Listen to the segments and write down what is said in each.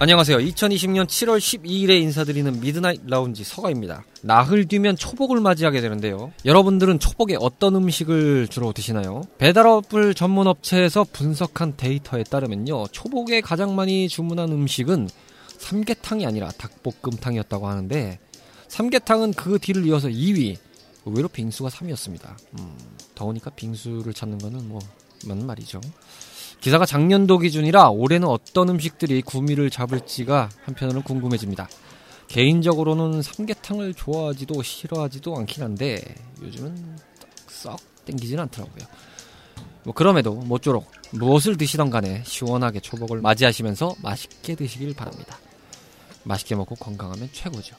안녕하세요. 2020년 7월 12일에 인사드리는 미드나잇 라운지 서가입니다. 나흘 뒤면 초복을 맞이하게 되는데요. 여러분들은 초복에 어떤 음식을 주로 드시나요? 배달 어플 전문 업체에서 분석한 데이터에 따르면요. 초복에 가장 많이 주문한 음식은 삼계탕이 아니라 닭볶음탕이었다고 하는데 삼계탕은 그 뒤를 이어서 2위. 의외로 빙수가 3위였습니다. 음, 더우니까 빙수를 찾는 거는 뭐 맞는 말이죠. 기사가 작년도 기준이라 올해는 어떤 음식들이 구미를 잡을지가 한편으로는 궁금해집니다. 개인적으로는 삼계탕을 좋아하지도 싫어하지도 않긴 한데 요즘은 썩 땡기진 않더라고요. 뭐 그럼에도 모쪼록 무엇을 드시던 간에 시원하게 초복을 맞이하시면서 맛있게 드시길 바랍니다. 맛있게 먹고 건강하면 최고죠.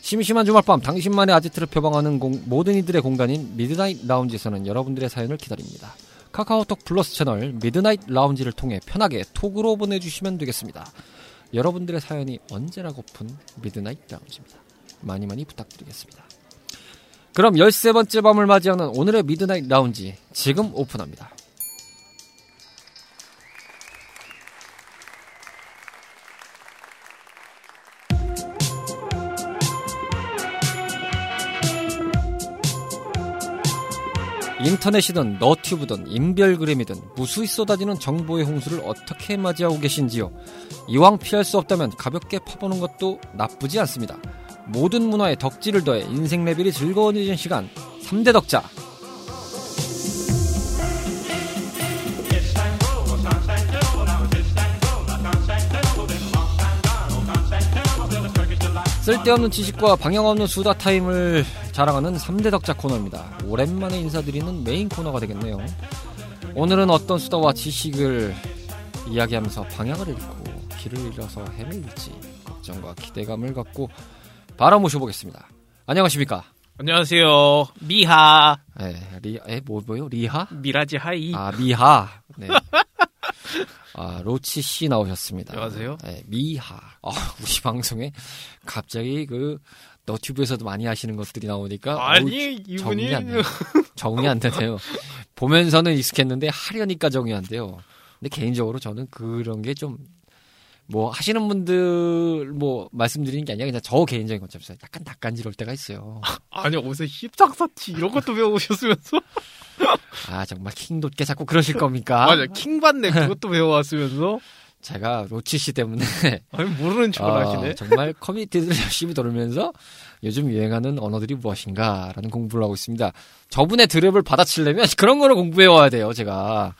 심심한 주말밤 당신만의 아지트를 표방하는 공, 모든 이들의 공간인 미드나잇 라운지에서는 여러분들의 사연을 기다립니다. 카카오톡 플러스 채널 미드나잇 라운지를 통해 편하게 톡으로 보내주시면 되겠습니다. 여러분들의 사연이 언제나 고픈 미드나잇 라운지입니다. 많이 많이 부탁드리겠습니다. 그럼 13번째 밤을 맞이하는 오늘의 미드나잇 라운지 지금 오픈합니다. 인터넷이든 너튜브든 인별그램이든 무수히 쏟아지는 정보의 홍수를 어떻게 맞이하고 계신지요? 이왕 피할 수 없다면 가볍게 파보는 것도 나쁘지 않습니다. 모든 문화에 덕질을 더해 인생 레벨이 즐거워지는 시간 3대 덕자 쓸데없는 지식과 방향 없는 수다 타임을 자랑하는 3대 덕자 코너입니다. 오랜만에 인사드리는 메인 코너가 되겠네요. 오늘은 어떤 수다와 지식을 이야기하면서 방향을 잃고 길을 잃어서 헤맬지 걱정과 기대감을 갖고 바로 모셔보겠습니다. 안녕하십니까? 안녕하세요. 미하. 네, 리, 에, 뭐, 뭐요? 리하? 미라지 hi. 아, 미하. 네. 아, 로치 씨 나오셨습니다. 안녕하세요. 네, 미하. 아, 우리 방송에 갑자기 그 너튜브에서도 많이 하시는 것들이 나오니까 아니, 어우, 이분이 정이 안 돼요. 정이 안 되네요. 보면서는 익숙했는데 하려니까 정이 안 돼요. 근데 개인적으로 저는 그런 게 좀 뭐 하시는 분들 뭐 말씀드리는 게 아니라 그냥 저 개인적인 관점에서 약간 낯간지러울 때가 있어요. 아니 어디서 힙상사치 이런 것도 배워오셨으면서 아 정말 킹돋게 자꾸 그러실 겁니까? 맞아 킹 받네 그것도 배워왔으면서 제가 로치 씨 때문에 아니 모르는 척을 어, 하시네. 정말 커뮤니티를 열심히 돌면서 요즘 유행하는 언어들이 무엇인가라는 공부를 하고 있습니다. 저분의 드립을 받아치려면 그런 거를 공부해 와야 돼요, 제가.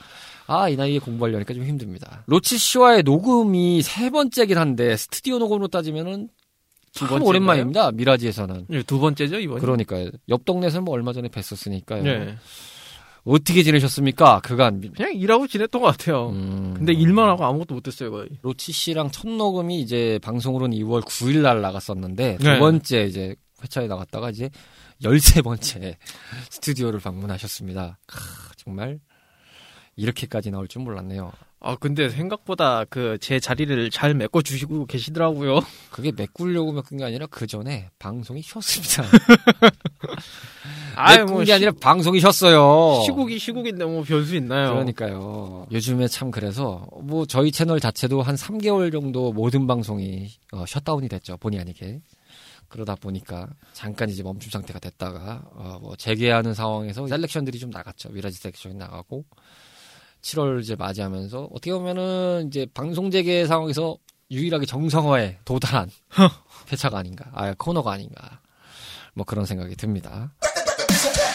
아, 이 나이에 공부하려니까 좀 힘듭니다. 로치 씨와의 녹음이 세 번째긴 한데 스튜디오 녹음으로 따지면은 두 번째인가요? 오랜만입니다. 미라지에서는. 예, 두 번째죠 이번이. 그러니까요. 옆 동네에서는 뭐 얼마 전에 뵀었으니까요. 예. 어떻게 지내셨습니까? 그간. 그냥 일하고 지냈던 것 같아요. 음, 근데 일만 하고 아무것도 못했어요 거의. 로치 씨랑 첫 녹음이 이제 방송으로는 2월 9일 날 나갔었는데 두 네. 번째 이제 회차에 나갔다가 이제 13번째 스튜디오를 방문하셨습니다. 크, 정말 이렇게까지 나올 줄 몰랐네요. 아 근데 생각보다 그 제 자리를 잘 메꿔 주시고 계시더라고요. 그게 메꾸려고 메꾼 게 아니라 그 전에 방송이 쉬었습니다. 아이, 메꾼 뭐 게 아니라 방송이 쉬었어요. 시국이 시국인데 뭐 변수 있나요? 그러니까요. 요즘에 참 그래서 뭐 저희 채널 자체도 한 3개월 정도 모든 방송이 어, shutdown이 됐죠. 본의 아니게. 그러다 보니까 잠깐 이제 멈춤 상태가 됐다가 어, 뭐 재개하는 상황에서 selection들이 좀 나갔죠. 미라지 selection이 나가고 7월 이제 맞이하면서 어떻게 보면은 이제 방송 재개 상황에서 유일하게 정성화에 도달한 회차가 아닌가, 아 코너가 아닌가, 뭐 그런 생각이 듭니다.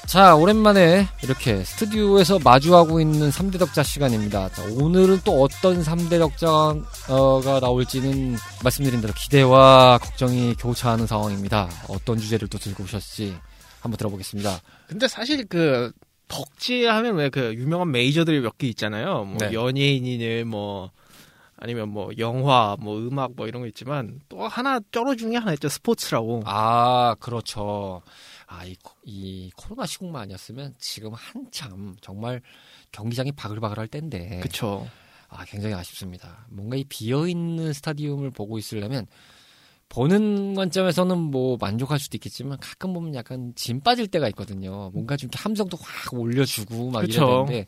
자, 오랜만에 이렇게 스튜디오에서 마주하고 있는 3대 덕자 시간입니다. 자, 오늘은 또 어떤 3대 덕자가 나올지는 말씀드린 대로 기대와 걱정이 교차하는 상황입니다. 어떤 주제를 또 들고 오셨지 한번 들어보겠습니다. 근데 사실 그 덕지 하면 왜 그 유명한 메이저들이 몇 개 있잖아요. 뭐 네. 연예인이네 뭐 아니면 뭐 영화, 뭐 음악 뭐 이런 거 있지만 또 하나 쩔어 중에 하나 있죠 스포츠라고. 아, 그렇죠. 아, 이, 코- 이 코로나 시국만 아니었으면 지금 한참 정말 경기장이 바글바글할 때인데. 그쵸. 아, 굉장히 아쉽습니다. 뭔가 이 비어 있는 스타디움을 보고 있으려면 보는 관점에서는 뭐 만족할 수도 있겠지만 가끔 보면 약간 진 빠질 때가 있거든요. 뭔가 좀 함성도 확 올려주고 막 그쵸. 이래야 되는데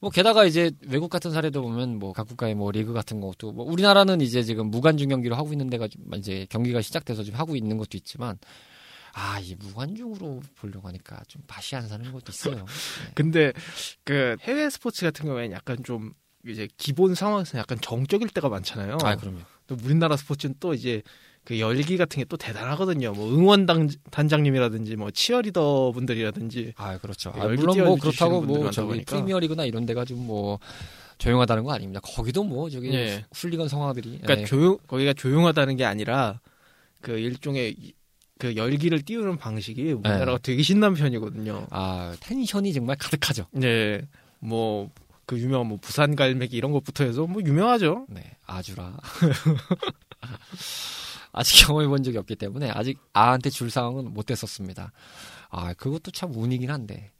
뭐 게다가 이제 외국 같은 사례도 보면 뭐 각 국가의 뭐 리그 같은 것도 뭐 우리나라는 이제 지금 무관중 경기로 하고 있는 데가 좀 이제 경기가 시작돼서 지금 하고 있는 것도 있지만 아, 이 무관중으로 보려고 하니까 좀 맛이 안 사는 것도 있어요. 네. 근데 그 해외 스포츠 같은 경우에는 약간 좀 이제 기본 상황에서 약간 정적일 때가 많잖아요. 아, 그럼요. 또 우리나라 스포츠는 또 이제 그 열기 같은 게 또 대단하거든요. 뭐 응원 단, 단장님이라든지 뭐 치어리더 분들이라든지 아, 그렇죠. 그 아, 물론 뭐 그렇다고 뭐 저기 보니까. 프리미어리그나 이런 데가 좀뭐 조용하다는 거 아닙니다. 거기도 뭐 저기 예. 훌리건 성화들이 그러니까 예. 조용 거기가 조용하다는 게 아니라 그 일종의 이- 그 열기를 띄우는 방식이 우리나라가 되게 신난 편이거든요. 아 텐션이 정말 가득하죠. 네. 뭐 그 유명한 뭐 부산 갈매기 이런 것부터 해서 뭐 유명하죠. 네, 아주라. 아직 경험해 본 적이 없기 때문에 아직 아한테 줄 상황은 못 됐었습니다. 아 그것도 참 운이긴 한데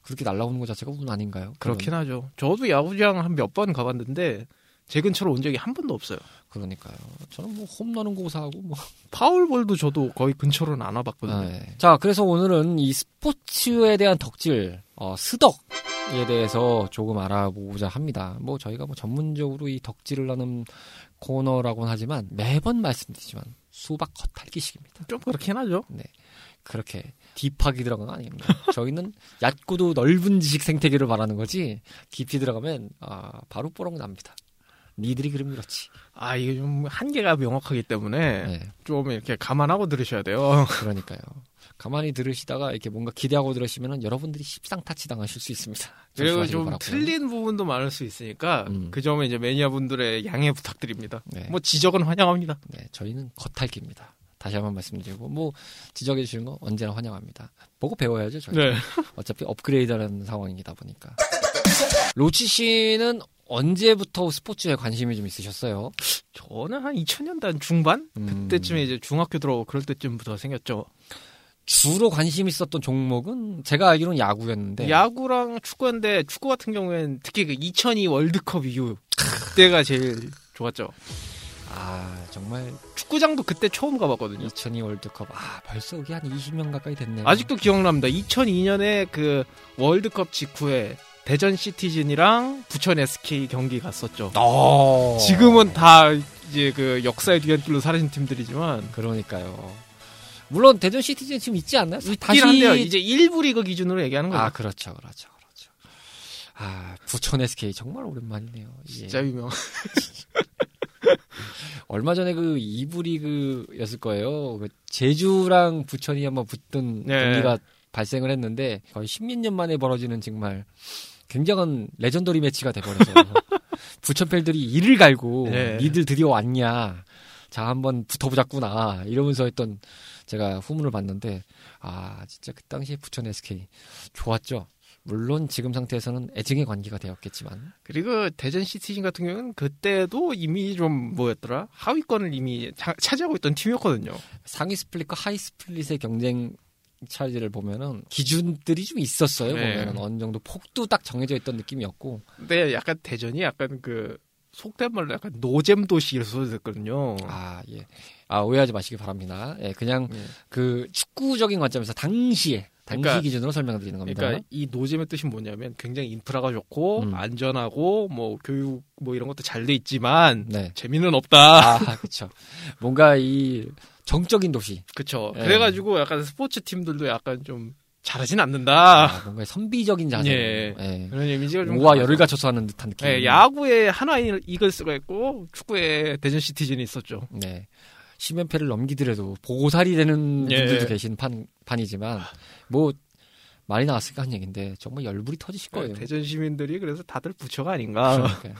그렇게 날라오는 것 자체가 운 아닌가요? 그렇긴 하죠. 저도 야구장 한 몇 번 가봤는데 제 근처로 온 적이 한 번도 없어요. 그러니까요. 저는 뭐 홈런은 고사하고 뭐. 파울볼도 저도 거의 근처로는 안 와봤거든요. 아, 예. 자, 그래서 오늘은 이 스포츠에 대한 덕질, 어, 스덕 에 대해서 조금 알아보고자 합니다. 뭐 저희가 뭐 전문적으로 이 덕질을 하는 코너라고는 하지만 매번 말씀드리지만 수박 겉핥기식입니다. 좀 그렇긴 하죠. 그렇게 딥하게 들어간 건 아닙니다. 저희는 얕고도 넓은 지식 생태계를 말하는 거지 깊이 들어가면 아, 바로 뽀록 납니다. 니들이 그럼 그렇지. 아 이게 좀 한계가 명확하기 때문에 네, 좀 이렇게 감안하고 들으셔야 돼요. 그러니까요. 가만히 들으시다가 이렇게 뭔가 기대하고 들으시면 여러분들이 십상타치 당하실 수 있습니다. 그리고 좀 바라고요. 틀린 부분도 많을 수 있으니까 음. 그 점은 이제 매니아분들의 양해 부탁드립니다. 네. 뭐 지적은 환영합니다. 네, 저희는 겉핥기입니다. 다시 한번 말씀드리고 뭐 지적해 주시는 거 언제나 환영합니다. 보고 배워야죠, 저희. 네. 어차피 업그레이드하는 상황이다 보니까. 로치 씨는 언제부터 스포츠에 관심이 좀 있으셨어요? 저는 한 2000년대 중반 음, 그때쯤에 이제 중학교 들어오고 그럴 때쯤부터 생겼죠. 주로 관심 있었던 종목은 제가 알기로는 야구였는데 야구랑 축구인데 축구 같은 경우에는 특히 그 2002 월드컵 이후 그때가 제일 좋았죠. 아 정말 축구장도 그때 처음 가봤거든요. 2002 월드컵 아 벌써 그게 한 20년 가까이 됐네요. 아직도 기억납니다. 2002년에 그 월드컵 직후에 대전 시티즌이랑 부천 SK 경기 갔었죠. 어... 지금은 다 이제 그 역사의 뒤안길로 사라진 팀들이지만 그러니까요. 물론 대전 시티즌 지금 있지 않나요? 있긴 한데요. 이제 1부 리그 기준으로 얘기하는 거죠. 아 그렇죠, 그렇죠, 그렇죠. 아 부천 SK 정말 오랜만이네요. 예. 진짜 유명. 얼마 전에 그 2부 리그였을 거예요. 그 제주랑 부천이 한번 붙던 네. 경기가 발생을 했는데 거의 십몇 년 만에 벌어지는 정말 굉장한 레전더리 매치가 돼버려서 부천 팬들이 이를 갈고 네. 니들 드디어 왔냐. 자 한번 붙어보자꾸나 이러면서 했던 제가 후문을 봤는데 아 진짜 그 당시에 부천 SK 좋았죠. 물론 지금 상태에서는 애증의 관계가 되었겠지만 그리고 대전 시티즌 같은 경우는 그때도 이미 좀 뭐였더라 하위권을 이미 차, 차지하고 있던 팀이었거든요. 상위 split과 하위 split의 경쟁 차이를 보면은 기준들이 좀 있었어요. 네. 보면은 어느 정도 폭도 딱 정해져 있던 느낌이었고 근데 약간 대전이 약간 그 속된 말로 약간 노잼 도시 이래서 소개됐거든요. 아 예. 아 오해하지 마시기 바랍니다. 예, 그냥 예. 그 축구적인 관점에서 당시에 당시 그러니까- 기준으로 설명드리는 겁니다. 그러니까 이 노잼의 뜻이 뭐냐면 굉장히 인프라가 좋고 음. 안전하고 뭐 교육 뭐 이런 것도 잘 돼 있지만 네. 재미는 없다. 아, 그렇죠. 뭔가 이 정적인 도시, 그쵸. 예. 그래가지고 약간 스포츠 팀들도 약간 좀 잘하진 않는다. 아, 뭔가 선비적인 자세, 예. 예. 그런 이미지가 좀. 오와. 열을 갖춰서 하는 듯한 느낌. 예, 야구에 하나 이글스가 있고 축구에 대전 시티즌이 있었죠. 네. 심연패를 넘기더라도 보살이 되는 예. 분들도 계신 판, 판이지만, 뭐, 말이 나왔으니까 한 얘기인데, 정말 열불이 터지실 거예요. 대전 시민들이 그래서 다들 부처가 아닌가. 그러니까요.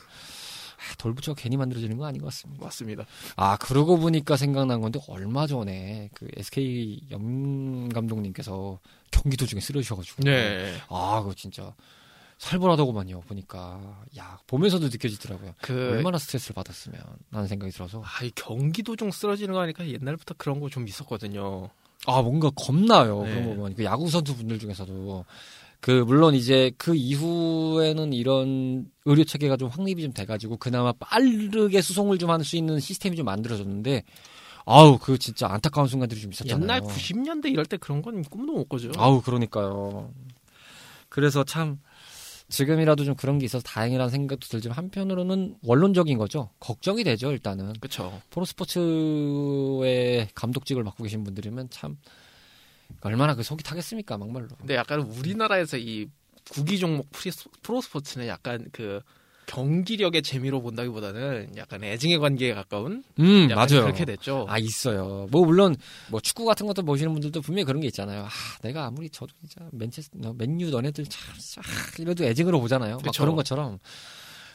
아, 돌부처가 괜히 만들어지는 거 아닌 것 같습니다. 맞습니다. 아, 그러고 보니까 생각난 건데, 얼마 전에 그 SK 염 감독님께서 경기 도중에 쓰러지셔가지고. 네. 아, 그거 진짜. 살벌하더구만요. 보니까 야 보면서도 느껴지더라고요. 그 얼마나 스트레스를 받았으면 하는 생각이 들어서 아, 이 경기도 좀 쓰러지는 거 하니까 옛날부터 그런 거 좀 있었거든요. 아 뭔가 겁나요. 네. 그런 거 보면 그 야구 선수 분들 중에서도 그 물론 이제 그 이후에는 이런 의료 체계가 좀 확립이 좀 돼가지고 그나마 빠르게 수송을 좀 할 수 있는 시스템이 좀 만들어졌는데 아우 그 진짜 안타까운 순간들이 좀 있었잖아요. 옛날 90년대 이럴 때 그런 건 꿈도 못 꾸죠. 아우 그러니까요. 그래서 참 지금이라도 좀 그런 게 있어서 다행이라는 생각도 들지만 한편으로는 원론적인 거죠. 걱정이 되죠 일단은. 그렇죠. 프로스포츠의 감독직을 맡고 계신 분들이면 참 얼마나 그 속이 타겠습니까 막말로. 근데 약간 우리나라에서 이 구기 종목 프리- 프로 스포츠는 약간 그 경기력의 재미로 본다기보다는 약간 애증의 관계에 가까운 음 맞아요. 그렇게 됐죠. 아 있어요. 뭐 물론 뭐 축구 같은 것도 보시는 분들도 분명히 그런 게 있잖아요. 아 내가 아무리 저도 진짜 맨체스 너- 맨유 너네들 참 아, 이래도 애증으로 보잖아요. 막 그쵸. 그런 것처럼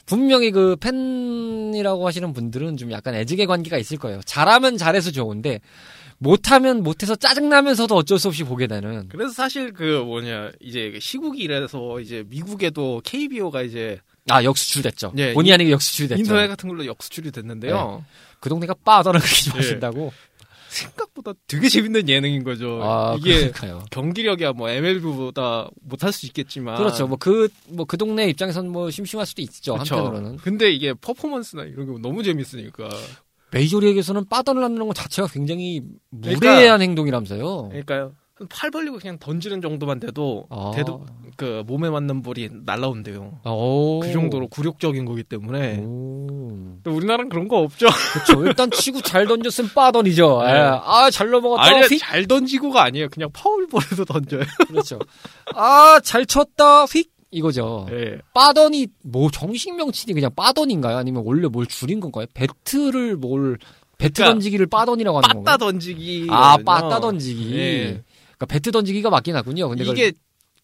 분명히 그 팬이라고 하시는 분들은 좀 약간 애증의 관계가 있을 거예요. 잘하면 잘해서 좋은데 못하면 못해서 짜증나면서도 어쩔 수 없이 보게 되는. 그래서 사실 그 뭐냐 이제 시국이 이래서 이제 미국에도 KBO가 이제 아 역수출됐죠. 네, 본의 아니게 역수출됐죠. 인터넷 같은 걸로 역수출이 됐는데요. 그 동네가 빠더라 그렇게 예. 좋아하신다고. 생각보다 되게 재밌는 예능인 거죠. 아 이게 그러니까요. 경기력이야 뭐 MLB보다 못할 수 있겠지만 그렇죠. 뭐 그 뭐 그 동네 입장에서는 뭐 심심할 수도 있죠. 그쵸. 한편으로는. 근데 이게 퍼포먼스나 이런 게 너무 재밌으니까. 메이저리그에서는 빠던을 하는 것 자체가 굉장히 그러니까- 무례한 행동이라면서요. 그러니까요. 팔 벌리고 그냥 던지는 정도만 돼도 아. 돼도 그 몸에 맞는 볼이 날라온대요. 오. 그 정도로 굴욕적인 거기 때문에 우리나라는 그런 거 없죠. 그렇죠. 일단 치고 잘 던졌으면 빠던이죠. 네. 예. 아, 잘 넘어갔다. 아니 휙. 잘 던지고가 아니에요. 그냥 파울볼에도 던져요. 그렇죠. 아, 잘 쳤다. 휙. 이거죠. 예. 빠던이 뭐 정식 명칭이 그냥 빠던인가요? 아니면 원래 뭘 줄인 건가요? 배트를 뭘 배트 그러니까 던지기를 빠던이라고 하는 빠따 건가요? 던지기. 아, 빠따 던지기. 예. 그러니까 배트 던지기가 맞긴 하군요. 근데 그걸- 이게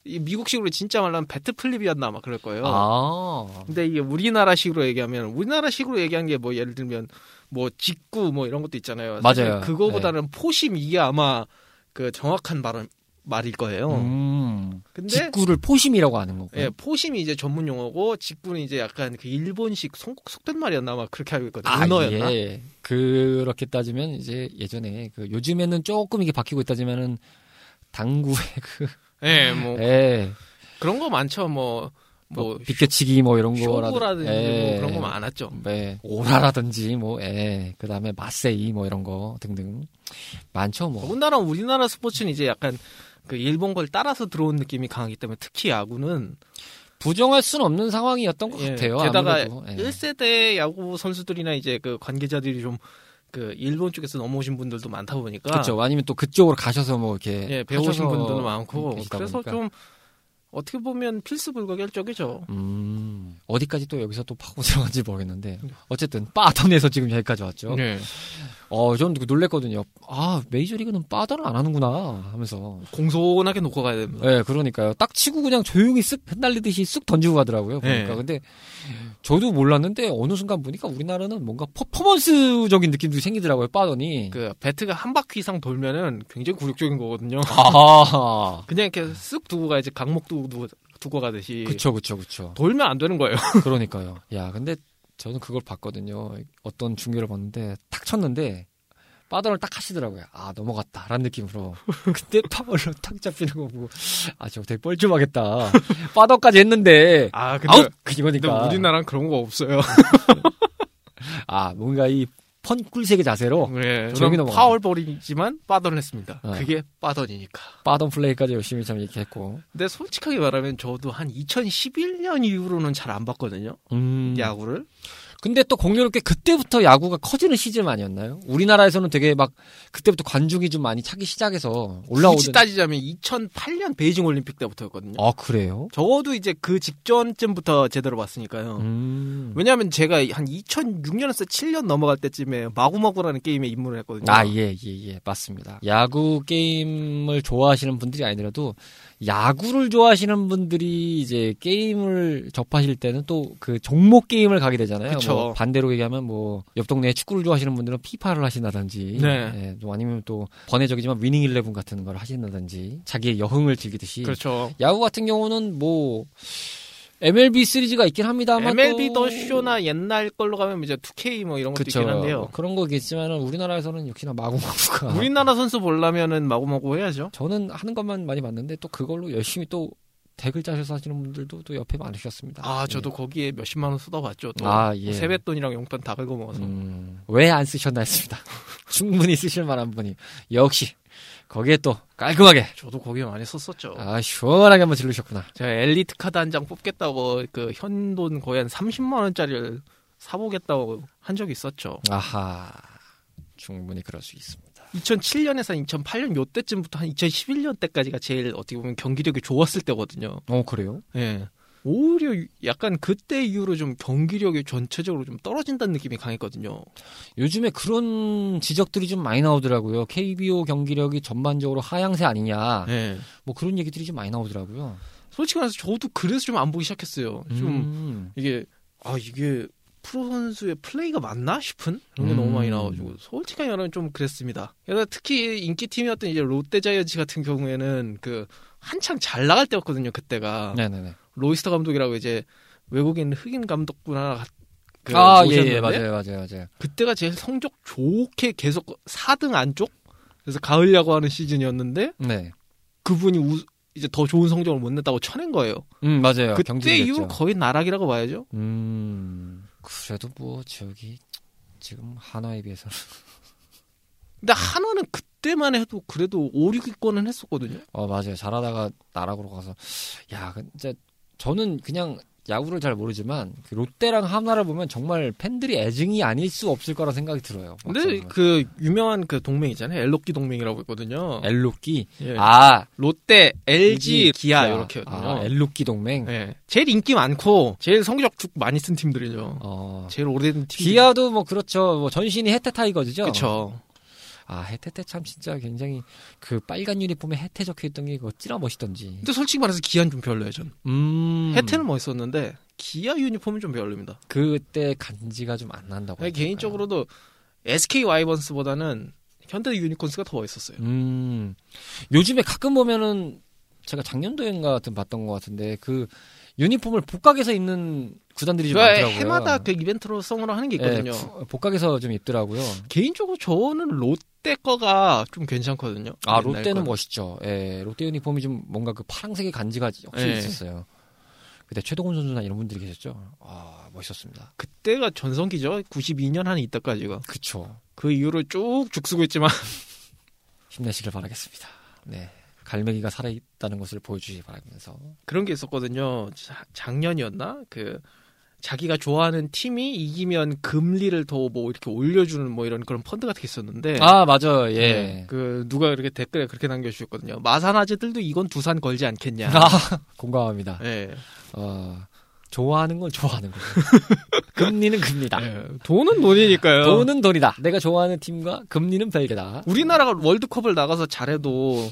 이 미국식으로 진짜 말하면 배트 플립이었나 아마 그럴 거예요. 아. 근데 이게 우리나라식으로 얘기하면 우리나라식으로 얘기한 게 뭐 예를 들면 뭐 직구 뭐 이런 것도 있잖아요. 맞아요. 그거보다는 포심 이게 아마 그 정확한 말은 말일 거예요. 음. 근데 직구를 포심이라고 하는 거고. 예, 포심이 이제 전문 용어고 직구는 이제 약간 그 일본식 속, 속된 말이었나 아마 그렇게 알고 있거든요. 아, 은어였나? 예. 그렇게 따지면 이제 예전에 그 요즘에는 조금 이게 바뀌고 있다지만은 당구의 그 예, 뭐 예. 그런 거 많죠. 뭐뭐 뭐 비껴치기 뭐 이런 거라든 쇼부라든지 예. 뭐 그런 거 많았죠. 네. 오라라든지 뭐 예. 그다음에 마세이 뭐 이런 거 등등 많죠 뭐. 더군다나 우리나라 스포츠는 이제 약간 그 일본 걸 따라서 들어온 느낌이 강하기 때문에 특히 야구는 부정할 수는 없는 상황이었던 것 예, 같아요. 게다가 아무래도. 예. 1세대 야구 선수들이나 이제 그 관계자들이 좀 그 일본 쪽에서 넘어오신 분들도 많다 보니까 그렇죠. 아니면 또 그쪽으로 가셔서 뭐 이렇게 예, 배우신 분들도 많고 그래서 보니까. 좀 어떻게 보면 필수 불가결적이죠. 음, 어디까지 또 여기서 또 파고 들어간지 모르겠는데 어쨌든 빠던에서 지금 여기까지 왔죠. 네. 어, 저는 놀랬거든요. 아, 메이저리그는 빠던을 안 하는구나 하면서. 공손하게 놓고 가야 됩니다. 예, 그러니까요. 딱 치고 그냥 조용히 쓱 흩날리듯이 쓱 던지고 가더라고요. 보니까. 네. 근데 저도 몰랐는데 어느 순간 보니까 우리나라는 뭔가 퍼포먼스적인 느낌도 생기더라고요. 빠던이. 그 배트가 한 바퀴 이상 돌면은 굉장히 굴욕적인 거거든요. 아, 그냥 이렇게 쓱 두고 가야지 강목 두고, 두고, 두고 가듯이 그쵸, 그쵸, 그쵸. 돌면 안 되는 거예요. 그러니까요. 야, 근데 저는 그걸 봤거든요. 어떤 중계를 봤는데 탁 쳤는데 빠던을 딱 하시더라고요. 아 넘어갔다라는 느낌으로. 근데 파벌로 탁 잡히는 거 보고 아 저거 되게 뻘쭘하겠다. 빠던까지 했는데 아 근데, 아웃 근데 이거니까. 우리나라는 그런 거 없어요. 아 뭔가 이 펀 꿀색의 자세로 네, 조용히 저는 넘어간다. 파울볼이지만 빠던을 했습니다. 어. 그게 빠던이니까. 빠던 플레이까지 열심히 참 얘기했고. 근데 솔직하게 말하면 저도 한 2011년 이후로는 잘 안 봤거든요. 음. 야구를. 근데 또 공교롭게 그때부터 야구가 커지는 시즌 아니었나요? 우리나라에서는 되게 막 그때부터 관중이 좀 많이 차기 시작해서 굳이 올라오던. 따지자면 2008년 베이징 올림픽 때부터였거든요. 아 그래요? 적어도 이제 그 직전쯤부터 제대로 봤으니까요. 음. 왜냐하면 제가 한 2006년에서 7년 넘어갈 때쯤에 마구마구라는 게임에 입문을 했거든요. 아, 예, 예, 예, 맞습니다. 야구 게임을 좋아하시는 분들이 아니더라도 야구를 좋아하시는 분들이 이제 게임을 접하실 때는 또 그 종목 게임을 가게 되잖아요. 그쵸. 뭐 반대로 얘기하면 뭐 옆 동네에 축구를 좋아하시는 분들은 피파를 하신다든지, 네. 예, 또 아니면 또 번외적이지만 위닝 일레븐 같은 걸 하신다든지 자기의 여흥을 즐기듯이 그렇죠. 야구 같은 경우는 뭐 MLB 시리즈가 있긴 합니다만 MLB 또... 더 쇼나 옛날 걸로 가면 이제 2K 뭐 이런 것도 그쵸. 있긴 한데요. 그런 거겠지만은 우리나라에서는 역시나 마구마구가 우리나라 선수 보려면은 마구마구 해야죠. 저는 하는 것만 많이 봤는데 또 그걸로 열심히 또 댓글 짜셔서 하시는 분들도 또 옆에 많으셨습니다. 아, 저도 거기에 몇십만 원 쏟아봤죠. 또 아, 예. 세뱃돈이랑 용돈 다 긁어먹어서. 음, 왜안 쓰셨나 했습니다. 충분히 쓰실 만한 분이 역시 거기에 또 깔끔하게 저도 거기에 많이 썼었죠. 아 시원하게 한번 질르셨구나. 제가 엘리트 카드 한 장 뽑겠다고 그 현돈 거의 한 30만 원짜리를 사보겠다고 한 적이 있었죠. 아하 충분히 그럴 수 있습니다. 2007년에서 2008년 요 때쯤부터 한 2011년 때까지가 제일 어떻게 보면 경기력이 좋았을 때거든요. 어 그래요? 예. 오히려 약간 그때 이후로 좀 경기력이 전체적으로 좀 떨어진다는 느낌이 강했거든요. 요즘에 그런 지적들이 좀 많이 나오더라고요. KBO 경기력이 전반적으로 하향세 아니냐. 예. 뭐 그런 얘기들이 좀 많이 나오더라고요. 솔직히 말해서 저도 그래서 좀 안 보기 시작했어요. 좀 음. 이게 아 이게 프로 선수의 플레이가 맞나 싶은 그런 게 음. 너무 많이 나와가지고 솔직하게 말하면 좀 그랬습니다. 그래서 특히 인기 팀이었던 이제 롯데 자이언츠 같은 경우에는 그 한창 잘 나갈 때였거든요. 그때가 네네네. 로이스터 감독이라고 이제 외국인 흑인 감독분 하나 그 아, 예, 오셨는데 예, 맞아요, 맞아요, 맞아요. 그때가 제일 성적 좋게 계속 4등 안쪽 그래서 가을 야구하는 시즌이었는데 네. 그분이 우- 이제 더 좋은 성적을 못 냈다고 쳐낸 거예요. 음, 맞아요. 그때 경질이 이후로. 거의 나락이라고 봐야죠. 음, 그래도 뭐, 저기, 지금 한화에 비해서. 근데 한화는 그때만 해도 그래도 5, 6위권은 했었거든요. 어, 맞아요. 잘하다가 나락으로 가서. 야, 그 진짜, 저는 그냥 야구를 잘 모르지만, 그 롯데랑 한화를 보면 정말 팬들이 애증이 아닐 수 없을 거라 생각이 들어요. 근데. 그 유명한 그 동맹 있잖아요. 엘로끼 동맹이라고 있거든요. 엘로끼. 예. 아, 롯데, LG, 기아 이렇게거든요. 아, 엘로끼 동맹. 예. 제일 인기 많고 제일 성적 쭉 많이 쓴 팀들이죠. 어. 제일 오래된 팀. 기아도 뭐 그렇죠. 뭐 전신이 해태 타이거즈죠. 그렇죠. 아 해태 때 참 진짜 굉장히 그 빨간 유니폼에 해태 적혀 있던 게 그거 찌라 멋있던지. 근데 솔직히 말해서 기아는 좀 별로예요, 전. 음. 혜태는 멋있었는데 기아 유니폼은 좀 별로입니다. 그때 간지가 좀 안 난다고. 아니? 개인적으로도 SK 와이번스보다는 현대 유니콘스가 더 멋있었어요. 음. 요즘에 가끔 보면은 제가 작년도인가 같은 봤던 것 같은데 그 유니폼을 복각해서 입는 구단들이 좀그 많더라고요. 해마다 그 이벤트로 성으로 하는 게 있거든요. 예, 부- 복각해서 좀 입더라고요. 개인적으로 저는 롯 데 거가 좀 괜찮거든요. 아 롯데는 거는. 멋있죠. 예, 롯데 유니폼이 좀 뭔가 그 파란색의 간지가 확실히 예. 있었어요. 그때 최동훈 선수나 이런 분들이 계셨죠. 아 멋있었습니다. 그때가 전성기죠. 92년 한 이때까지가. 그쵸. 그 이후로 쭉 죽쓰고 있지만 힘내시길 바라겠습니다. 네. 갈매기가 살아있다는 것을 보여주시기 바라면서. 그런 게 있었거든요. 자- 작년이었나? 그 자기가 좋아하는 팀이 이기면 금리를 더 뭐 이렇게 올려주는 뭐 이런 그런 펀드 같은 게 있었는데 아, 맞아. 예. 네, 그 누가 이렇게 댓글에 그렇게 남겨주셨거든요. 마산 아재들도 이건 두산 걸지 않겠냐. 아, 공감합니다. 예. 어, 좋아하는 건 좋아하는 거예요. 금리는 금리다. 예. 돈은 돈이니까요. 돈은 돈이다. 내가 좋아하는 팀과 금리는 별개다. 우리나라가 월드컵을 나가서 잘해도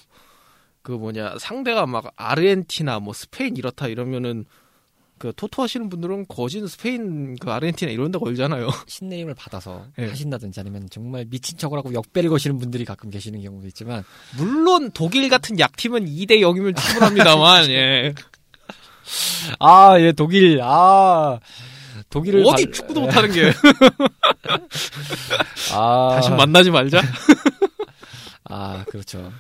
그 뭐냐 상대가 막 아르헨티나 뭐 스페인 이렇다 이러면은 그 토토 하시는 분들은 거진 스페인 그 아르헨티나 이런 데 걸잖아요. 신네임을 받아서 예. 하신다든지 아니면 정말 미친 척을 하고 역배를 거시는 분들이 가끔 계시는 경우도 있지만 물론 독일 같은 약팀은 2대 0이면 충분합니다만 예. 아, 예, 독일. 아. 독일을 어디 발- 축구도 못 하는 게 아. 다시 만나지 말자. 아, 그렇죠.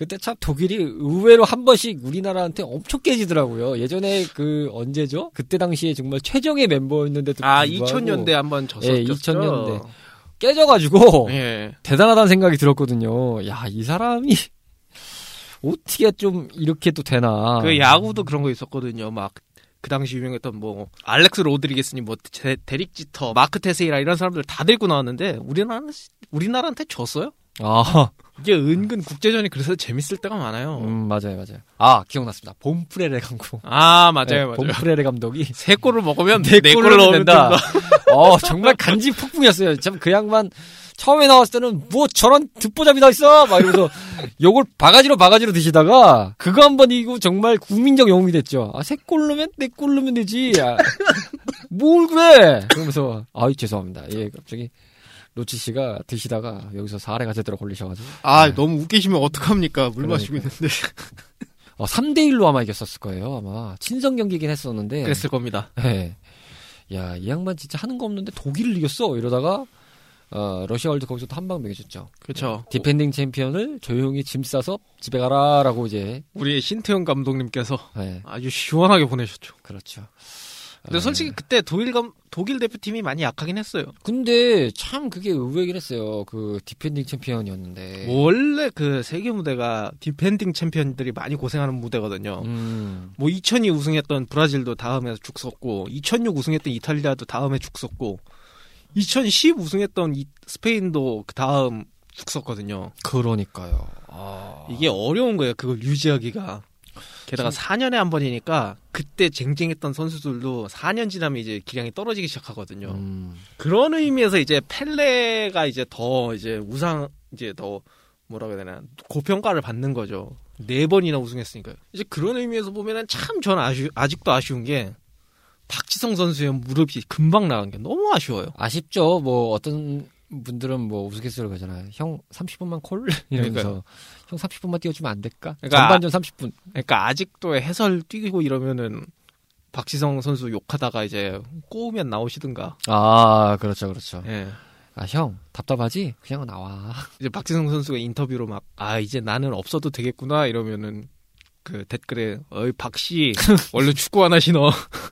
그때 참 독일이 의외로 한 번씩 우리나라한테 엄청 깨지더라고요. 예전에 그 언제죠? 그때 당시에 정말 최정의 멤버였는데도 아 불구하고 2000년대 한번 졌었죠. 예, 2000년대. 깨져가지고 예. 대단하다는 생각이 들었거든요. 야, 이 사람이 어떻게 좀 이렇게 또 되나? 그 야구도 그런 거 있었거든요. 막그 당시 유명했던 뭐 알렉스 로드리게스니 뭐 데, 데릭 지터, 마크 테세이라 이런 사람들 다 데리고 나왔는데 우리나라는 우리나라한테 졌어요. 아, 이게 은근 국제전이 그래서 재밌을 때가 많아요. 음, 맞아요, 맞아요. 아, 기억났습니다. 봄프레레 감독. 아 맞아요, 네, 맞아요. 봄프레레 감독이 세 골을 먹으면 네 네 골을 넣으면. 된다. 어, 정말 간지 폭풍이었어요. 참 그 양반 처음에 나왔을 때는 뭐 저런 듣보잡이 다 있어 막 이러면서 요걸 바가지로 바가지로 드시다가 그거 한 번 이기고 정말 국민적 영웅이 됐죠. 아, 세골 넣으면 네골 넣으면 되지. 아, 뭘 그래? 그러면서 아이 죄송합니다. 예, 갑자기 로치 씨가 드시다가 여기서 사례가 제대로 걸리셔가지고 아 너무 웃기시면 어떡합니까? 물 그러니까. 마시고 있는데. 어, 3대1로 아마 이겼었을 거예요. 아마 친선 경기긴 했었는데. 그랬을 겁니다. 네. 야, 이 양반 진짜 하는 거 없는데 독일을 이겼어. 이러다가 어, 러시아 월드컵에서도 한방 먹여줬죠. 그렇죠. defending champion을 조용히 짐 싸서 집에 가라라고 이제 우리 신태용 감독님께서 네, 아주 시원하게 보내셨죠. 그렇죠. 근데 어, 솔직히 그때 독일 감 독일 대표팀이 많이 약하긴 했어요. 근데 참 그게 의외긴 했어요. 그 defending champion이었는데. 원래 그 세계 무대가 defending champion들이 많이 고생하는 무대거든요. 음. 뭐 2002 우승했던 브라질도 다음에 죽 쒔고 2006 우승했던 이탈리아도 다음에 죽 쒔고 2010 우승했던 이- 스페인도 그 다음 죽 섰거든요. 그러니까요. 아. 이게 어려운 거예요. 그걸 유지하기가. 게다가 4년에 한 번이니까 그때 쟁쟁했던 선수들도 4년 지나면 이제 기량이 떨어지기 시작하거든요. 음. 그런 의미에서 이제 펠레가 이제 더 이제 우상 이제 더 뭐라고 해야 되나 고평가를 받는 거죠. 네 번이나 우승했으니까요. 이제 그런 의미에서 보면은 참 저는 아쉬, 아직도 아쉬운 게 박지성 선수의 무릎이 금방 나간 게 너무 아쉬워요. 아쉽죠. 뭐 어떤 분들은 뭐 우스갯소리를 가잖아요. 형 30분만 콜 이러면서 그러니까요. 형 30분만 뛰어주면 안 될까? 그러니까 전반전 30분. 그러니까 아직도 해설 뛰고 이러면은 박지성 선수 욕하다가 이제 꼬우면 나오시든가. 아 그렇죠, 그렇죠. 예. 아 형 답답하지? 그냥 나와. 이제 박지성 선수가 인터뷰로 막 아 이제 나는 없어도 되겠구나 이러면은 그 댓글에 어이 박씨 원래 축구 안 하시나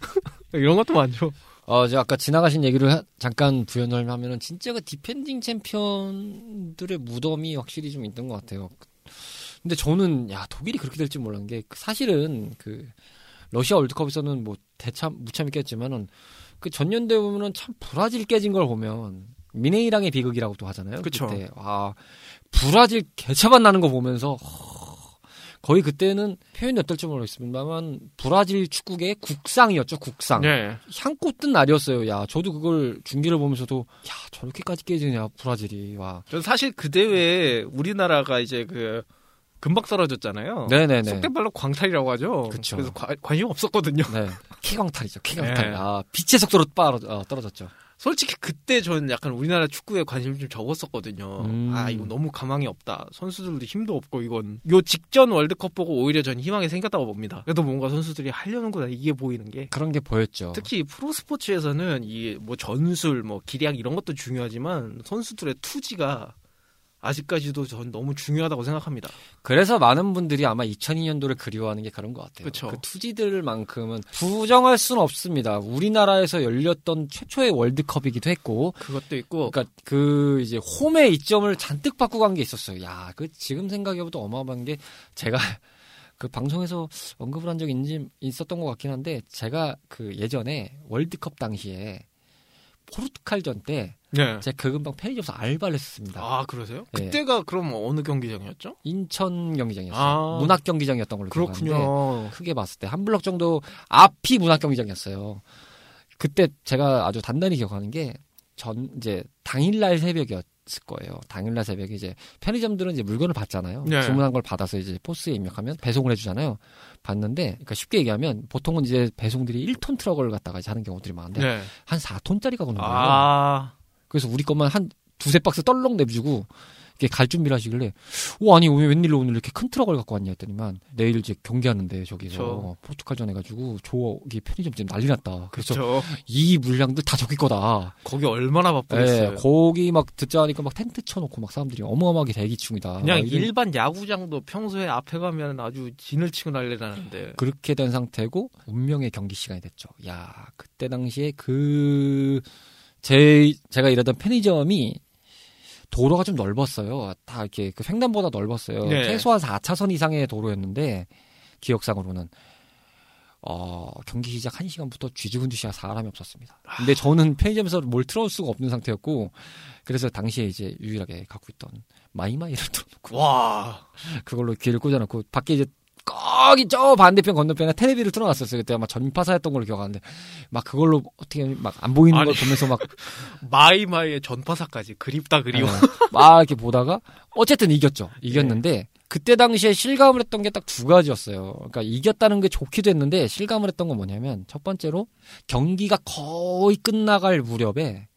이런 것도 많죠. 어, 저 아까 지나가신 얘기를 하- 잠깐 부연을 하면은 진짜 그 defending champion들의 무덤이 확실히 좀 있는 것 같아요. 근데 저는 야 독일이 그렇게 될지 몰랐는 게그 사실은 그 러시아 월드컵에서는 뭐 대참 무참히 깼지만은 그 전년대 보면은 참 브라질 깨진 걸 보면 미네이랑의 비극이라고도 하잖아요. 그쵸. 그때 아 브라질 개차반 나는 거 보면서 허, 거의 그때는 표현이 어떨지 모르겠습니다만 브라질 축구계의 국상이었죠 국상. 네. 향꽃 뜬 날이었어요. 야, 저도 그걸 중계를 보면서도 야 저렇게까지 깨지냐 브라질이 와. 전 사실 그 대회에 우리나라가 이제 그 금방 떨어졌잖아요. 네네네. 속된 말로 광탈이라고 하죠. 그쵸. 래서 관심 없었거든요. 네. 키광탈이죠. 키광탈. 네. 아 빛의 속도로 빠러, 어, 떨어졌죠. 솔직히 그때 저는 약간 우리나라 축구에 관심이 좀 적었었거든요. 음. 아 이거 너무 가망이 없다. 선수들도 힘도 없고 이건 요 직전 월드컵 보고 오히려 전 희망이 생겼다고 봅니다. 그래도 뭔가 선수들이 하려는구나 이게 보이는 게. 그런 게 보였죠. 특히 프로 스포츠에서는 이 뭐 전술, 뭐 기량 이런 것도 중요하지만 선수들의 투지가 아직까지도 전 너무 중요하다고 생각합니다. 그래서 많은 분들이 아마 2002년도를 그리워하는 게 그런 것 같아요. 그쵸. 그 투지들만큼은 부정할 수는 없습니다. 우리나라에서 열렸던 최초의 월드컵이기도 했고, 그것도 있고 그러니까 그 이제 홈의 이점을 잔뜩 바꾸고 간 게 있었어요. 야, 그 지금 생각해보도 어마어마한 게 제가 그 방송에서 언급을 한 적이 있었던 것 같긴 한데 제가 그 예전에 월드컵 당시에 포르투갈전 때 네. 제가 그 근방 편의점에서 알바를 했었습니다. 아 그러세요? 네. 그때가 그럼 어느 경기장이었죠? 인천 경기장이었어요. 아. 문학 경기장이었던 걸로 기억하는데 그렇군요. 크게 봤을 때 한 블럭 정도 앞이 문학 경기장이었어요. 그때 제가 아주 단단히 기억하는 게 전 이제 당일날 새벽이었 을 거예요. 당일날 새벽에 이제 편의점들은 이제 물건을 받잖아요. 네. 주문한 걸 받아서 이제 포스에 입력하면 배송을 해주잖아요. 받는데 그러니까 쉽게 얘기하면 보통은 이제 배송들이 1톤 트럭을 갖다가 이제 하는 경우들이 많은데 네. 한 4톤짜리가 오는 거예요. 아 그래서 우리 것만 한 두세 박스 떨렁 내주고 이게 갈 준비를 하시길래 오 아니 왜 웬일로 오늘 이렇게 큰 트럭을 갖고 왔냐 했더니만 내일 이제 경기하는데 저기서 그쵸. 포르투갈전 해가지고 저기 편의점 지금 난리 났다. 그래서. 이 물량들 다 저기 거다. 거기 얼마나 예, 바쁘겠어요. 거기 막 듣자 하니까 막 텐트 쳐놓고 막 사람들이 어마어마하게 대기 중이다. 그냥 일반 야구장도 평소에 앞에 가면 아주 진을 치고 난리 나는데. 그렇게 된 상태고 운명의 경기 시간이 됐죠. 야 그때 당시에 그 제 제가 일하던 편의점이 도로가 좀 넓었어요. 다 이렇게 그 횡단보다 넓었어요. 네. 최소한 4차선 이상의 도로였는데 기억상으로는 어 경기 시작 1시간부터 쥐죽은 듯이 사람이 없었습니다. 근데 저는 편의점에서 뭘 틀어올 수가 없는 상태였고 그래서 당시에 이제 유일하게 갖고 있던 마이마이를 틀어놓고 와. 그걸로 귀를 꽂아놓고 밖에 이제 거기 저 반대편 건너편에 텔레비를 틀어놨었어요. 그때 아마 전파사였던 걸로 기억하는데 막 그걸로 어떻게 막 안 보이는 걸 아니. 보면서 막, 마이마이의 전파사까지 그립다 그리워. 어, 막 이렇게 보다가 어쨌든 이겼죠. 이겼는데 그때 당시에 실감을 했던 게 딱 두 가지였어요. 그러니까 이겼다는 게 좋기도 했는데 실감을 했던 건 뭐냐면 첫 번째로 경기가 거의 끝나갈 무렵에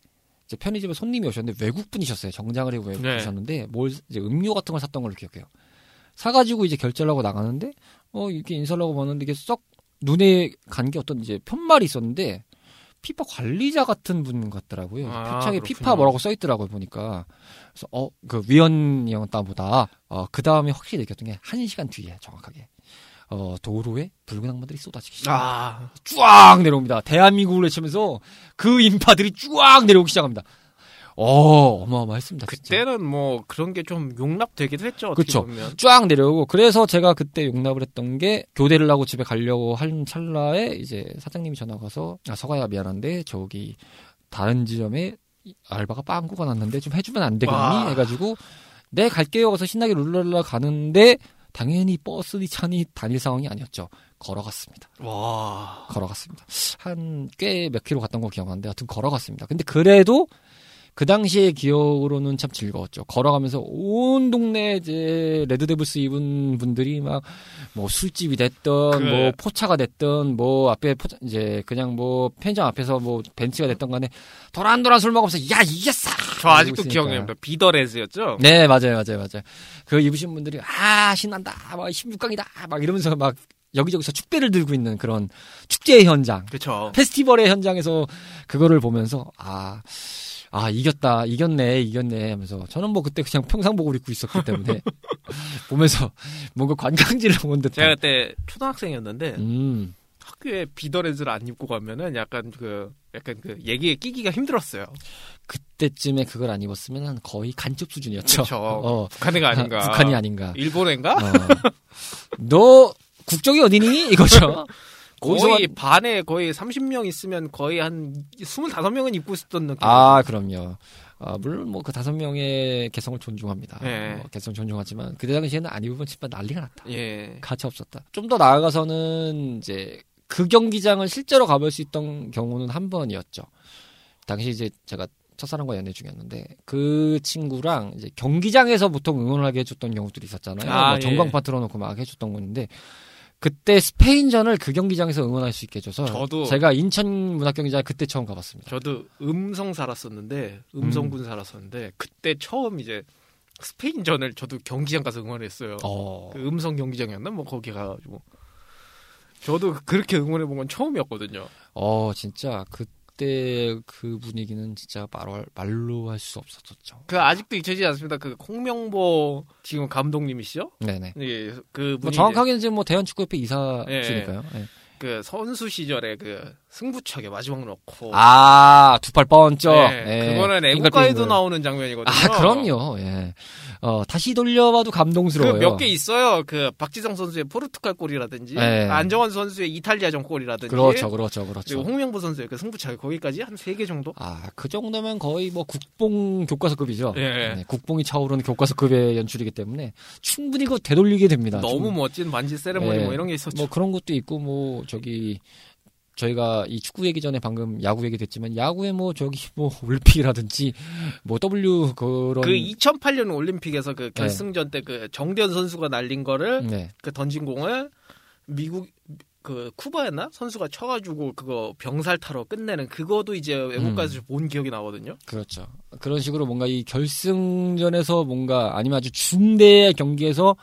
이제 편의점에 손님이 오셨는데 외국 분이셨어요. 정장을 입고 외국 네. 분이셨는데 뭘 이제 음료 같은 걸 샀던 걸로 기억해요. 사가지고 이제 결제를 하고 나가는데 어 이렇게 인사를 하고 봤는데 이게 썩 눈에 간 게 어떤 이제 편말이 있었는데 피파 관리자 같은 분 같더라고요. 아, 표창에 그렇구나. 피파 뭐라고 써 있더라고요 보니까. 그래서 어 그 위원이었다 보다. 어그 다음에 확실히 느꼈던 게한 시간 뒤에 정확하게 어 도로에 붉은 악마들이 쏟아지기 시작. 아, 쫙 내려옵니다. 대한민국을 외치면서 그 인파들이 쫙 내려오기 시작합니다. 어, 어마어마했습니다. 진짜. 그때는 뭐 그런 게 좀 용납되기도 했죠. 보면. 쫙 내려오고 그래서 제가 그때 용납을 했던 게 교대를 하고 집에 가려고 한 찰나에 이제 사장님이 전화가 와서 아 서가야 미안한데 저기 다른 지점에 이 알바가 빵꾸가 났는데 좀 해주면 안 되겠니 와. 해가지고 네 갈게요 그래서 신나게 룰랄라 가는데 당연히 버스니 차니 다닐 상황이 아니었죠 걸어갔습니다 와. 걸어갔습니다 한 꽤 몇 킬로 갔던 거 기억하는데 하여튼 걸어갔습니다 근데 그래도 그 당시의 기억으로는 참 즐거웠죠. 걸어가면서 온 동네 이제 레드데블스 입은 분들이 막 뭐 술집이 됐던 그- 뭐 포차가 됐던 뭐 앞에 포차 이제 그냥 뭐 편의점 앞에서 뭐 벤치가 됐던 간에 도란도란 술 먹으면서 야 이겼어. 저 아직도. 기억납니다. 비더레즈였죠? 네 맞아요 맞아요 맞아요. 그 입으신 분들이 아 신난다 막 16강이다 막 이러면서 막 여기저기서 축배를 들고 있는 그런 축제의 현장. 그쵸. 페스티벌의 현장에서 그거를 보면서 아, 아 이겼다, 이겼네, 이겼네 하면서 저는 뭐 그때 그냥 평상복을 입고 있었기 때문에 보면서 뭔가 관광지를 온 듯한. 제가 그때 초등학생이었는데 음, 학교에 비더레즈를 안 입고 가면은 약간 그 약간 그 얘기에 끼기가 힘들었어요. 그때쯤에 그걸 안 입었으면 거의 간첩 수준이었죠. 그쵸. 어, 북한애가 아닌가. 북한이 아닌가. 일본애인가? 어. 너 국적이 어디니? 이거죠. 거의 한- 반에 거의 30명 있으면 거의 한 25명은 입고 있었던 느낌. 아, 그럼요. 아, 물론 뭐 그 다섯 명의 개성을 존중합니다. 예. 어, 개성 존중하지만 그때 당시에는 안 입으면 진짜 난리가 났다. 예. 가치 없었다. 좀 더 나아가서는 이제 그 경기장을 실제로 가볼 수 있던 경우는 한 번이었죠. 당시 이제 제가 첫사랑과 연애 중이었는데 그 친구랑 이제 경기장에서 보통 응원을 하게 해줬던 경우들이 있었잖아요. 아, 뭐 예. 전광판 틀어놓고 막 해줬던 건데 그때 스페인전을 그 경기장에서 응원할 수 있게 해줘서 저도- 제가 인천 문학경기장 그때 처음 가봤습니다. 저도 음성 살았었는데 음성군 살았었는데 그때 처음 이제 스페인전을 저도 경기장 가서 응원했어요. 어, 그 음성 경기장이었나 뭐 거기 가가지고 저도 그렇게 응원해 본 건 처음이었거든요. 어 진짜 그 때 그 분위기는 진짜 말로, 말로 할 수 없었죠. 그 아직도 잊혀지지 않습니다. 그 홍명보 지금 감독님이시죠? 네네. 예, 그뭐 분이 정확하게는 지금 뭐 대한축구협회 이사시니까요. 예. 그 선수 시절에 그 승부차게 마지막 넣고 아, 두 팔 뻔쩍. 네, 예. 그거는. 애국가에도 나오는 장면이거든요. 아, 그럼요. 예. 어, 다시 돌려봐도 감동스러워요. 그 몇 개 있어요. 그 박지성 선수의 포르투갈 골이라든지 네. 안정환 선수의 이탈리아전 골이라든지 그렇죠, 그렇죠, 그렇죠. 홍명보 선수의 그 승부차기 거기까지 한 세 개 정도. 아, 그 정도면 거의 뭐 국뽕 교과서급이죠. 예. 네, 국뽕이 차오르는 교과서급의 연출이기 때문에 충분히 그거 되돌리게 됩니다. 너무 충분히. 멋진 반지 세레모니 네. 뭐 이런 게 있었죠. 뭐 그런 것도 있고 뭐 저기 저희가 이 축구 얘기 전에 방금 야구 얘기 됐지만 야구에 뭐 저기 뭐 올림픽이라든지 뭐 W 그런 그 2008년 올림픽에서 그 결승전 때그 정대현 선수가 날린 거를 네. 그 던진 공을 미국 그 쿠바였나 선수가 쳐가지고 그거 병살 타러 끝내는 그거도 이제 외국가에서 음. 본 기억이 나거든요. 그렇죠. 그런 식으로 뭔가 이 결승전에서 뭔가 아니면 아주 중대의 경기에서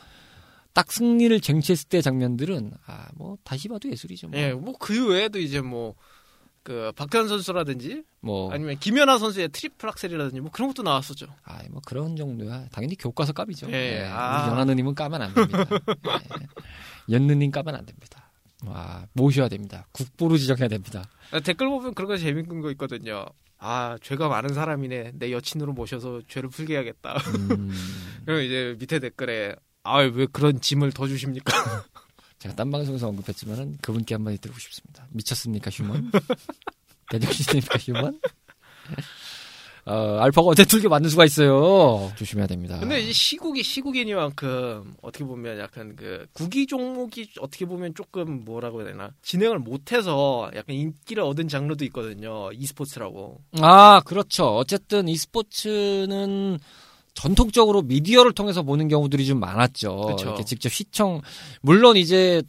딱 승리를 쟁취했을 때 장면들은 아 뭐 다시 봐도 예술이죠. 뭐, 예, 뭐 그 외에도 이제 뭐 그 박태환 선수라든지 뭐 아니면 김연아 선수의 트리플 악셀이라든지 뭐 그런 것도 나왔었죠. 아, 뭐 그런 정도야. 당연히 교과서 감이죠. 예, 예, 아. 우리 연하느님은 까면 안 됩니다. 예. 연느님 까면 안 됩니다. 와, 모셔야 됩니다. 국보로 지정해야 됩니다. 아, 댓글 보면 그런 거 재밌는 거 있거든요. 아 죄가 많은 사람이네 내 여친으로 모셔서 죄를 풀게 해야겠다. 음, 그럼 이제 밑에 댓글에 아왜 그런 짐을 더 주십니까? 제가 딴 방송에서 언급했지만은 그분께 한마디 드리고 싶습니다. 미쳤습니까, human? 제정신입니까, human? 어, 알파가 언제 뚫게 만들 수가 있어요. 조심해야 됩니다. 근데 이제 시국이 시국이니만큼 어떻게 보면 약간 그 구기 종목이 어떻게 보면 조금 뭐라고 해야 되나 진행을 못해서 약간 인기를 얻은 장르도 있거든요. e스포츠라고. 아, 그렇죠. 어쨌든 e스포츠는 전통적으로 미디어를 통해서 보는 경우들이 좀 많았죠. 그쵸. 이렇게 직접 시청 물론 이제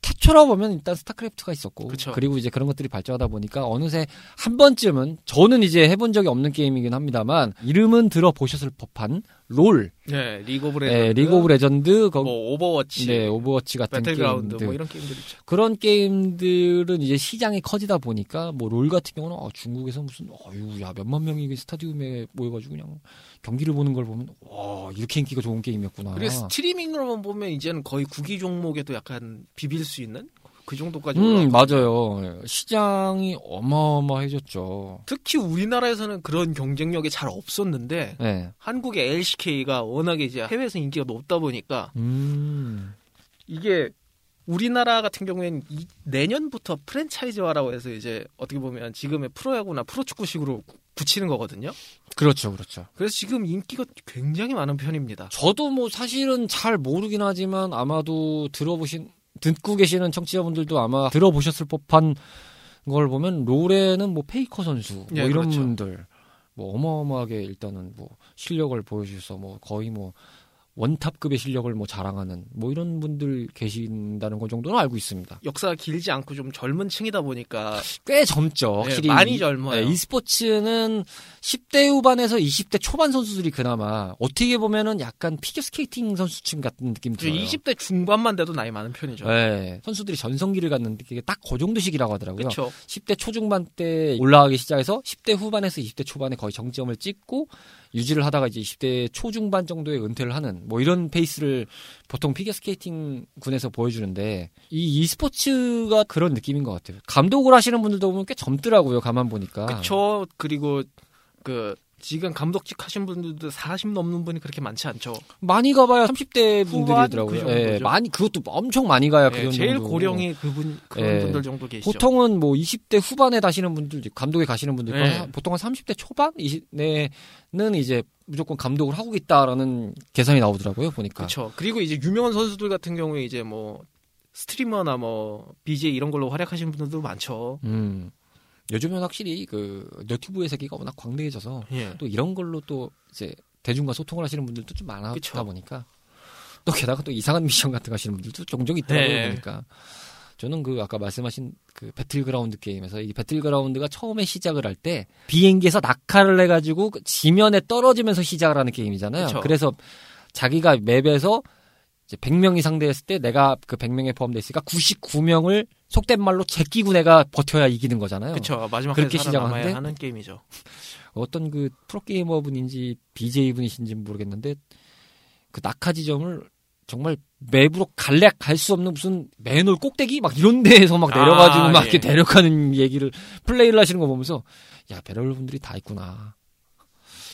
태초라고 보면 일단 스타크래프트가 있었고 그쵸. 그리고 이제 그런 것들이 발전하다 보니까 어느새 한 번쯤은 저는 이제 해본 적이 없는 게임이긴 합니다만 이름은 들어보셨을 법한 롤 네, 리그 오브 레전드. 네, 리그 오브 레전드, 거, 뭐 오버워치, 네, 오버워치 같은 배틀그라운드 게임들. 뭐 이런 게임들 있죠. 그런 게임들은 이제 시장이 커지다 보니까 뭐 롤 같은 경우는 어, 중국에서 무슨 어유 야 몇만 명이 스타디움에 모여가지고 그냥 경기를 보는 걸 보면 와 이렇게 인기가 좋은 게임이었구나. 그리고 스트리밍으로만 보면 이제는 거의 구기 종목에도 약간 비빌 수 있는 그 정도까지 음. 맞아요. 시장이 어마어마해졌죠. 특히 우리나라에서는 그런 경쟁력이 잘 없었는데 네. 한국의 LCK가 워낙에 이제 해외에서 인기가 높다 보니까 음. 이게 우리나라 같은 경우에는 이- 내년부터 프랜차이즈화라고 해서 이제 어떻게 보면 지금의 프로야구나 프로축구식으로 구- 붙이는 거거든요. 그렇죠, 그렇죠. 그래서 지금 인기가 굉장히 많은 편입니다. 저도 뭐 사실은 잘 모르긴 하지만 아마도 들어보신 듣고 계시는 청취자분들도 아마 들어보셨을 법한 걸 보면 롤에는 뭐 페이커 선수 뭐 예, 이런 그렇죠. 분들 뭐 어마어마하게 일단은 뭐 실력을 보여주셔서 뭐 거의 뭐 원탑급의 실력을 뭐 자랑하는 뭐 이런 분들 계신다는 것 정도는 알고 있습니다. 역사가 길지 않고 좀 젊은 층이다 보니까 꽤 젊죠. 네, 확실히 많이 이- 젊어요. 네, e스포츠는 10대 후반에서 20대 초반 선수들이 그나마 어떻게 보면은 약간 피겨 스케이팅 선수층 같은 느낌이 들어요. 20대 중반만 돼도 나이 많은 편이죠. 네, 선수들이 전성기를 갖는데 그게 딱 그 정도 시기라고 하더라고요. 그렇죠. 10대 초중반 때 올라가기 시작해서 10대 후반에서 20대 초반에 거의 정점을 찍고 유지를 하다가 이제 20대 초중반 정도에 은퇴를 하는 뭐 이런 페이스를 보통 피겨 스케이팅 군에서 보여주는데 이 e스포츠가 그런 느낌인 것 같아요. 감독을 하시는 분들도 보면 꽤 젊더라고요. 가만 보니까. 그쵸. 그리고 그 지금 감독직 하신 분들도 40 넘는 분이 그렇게 많지 않죠. 많이 가봐야 30대 후반 분들이더라고요. 그 예. 많이 그것도 엄청 많이 가야 예, 그런 제일. 고령이 그분 그런 예. 분들 정도 계시죠. 보통은 뭐 20대 후반에 가시는 분들, 감독에 가시는 분들, 네. 보통 한 30대 초반? 20대는 이제 무조건 감독을 하고 있다라는 계산이 나오더라고요, 보니까. 그렇죠. 그리고 이제 유명한 선수들 같은 경우에 이제 뭐 스트리머나 뭐 BJ 이런 걸로 활약하시는 분들도 많죠. 음. 요즘은 확실히 그 너튜브의 세계가 워낙 광대해져서 예. 또 이런 걸로 또 이제 대중과 소통을 하시는 분들도 좀 많다 그쵸. 보니까 또 게다가 또 이상한 미션 같은 거 하시는 분들도 종종 있더라고요, 네. 보니까. 저는 그 아까 말씀하신 그 배틀그라운드 게임에서 이 배틀그라운드가 처음에 시작을 할 때 비행기에서 낙하를 해가지고 그 지면에 떨어지면서 시작을 하는 게임이잖아요. 그쵸. 그래서 자기가 맵에서 이제 100명이 상대했을 때 내가 그 100명에 포함돼 있으니까 99명을 속된 말로 제끼고 내가 버텨야 이기는 거잖아요. 그렇죠. 마지막까지 그렇게 시작하는데? 하는 게임이죠. 어떤 그 프로게이머 분인지 BJ 분이신지 모르겠는데 그 낙하 지점을 정말 맵으로 갈래야 갈 수 없는 무슨 맨홀 꼭대기 막 이런 데에서 막 아, 내려가지고 막 예. 이렇게 내려가는 얘기를 플레이를 하시는 거 보면서 야 별의별 분들이 다 있구나.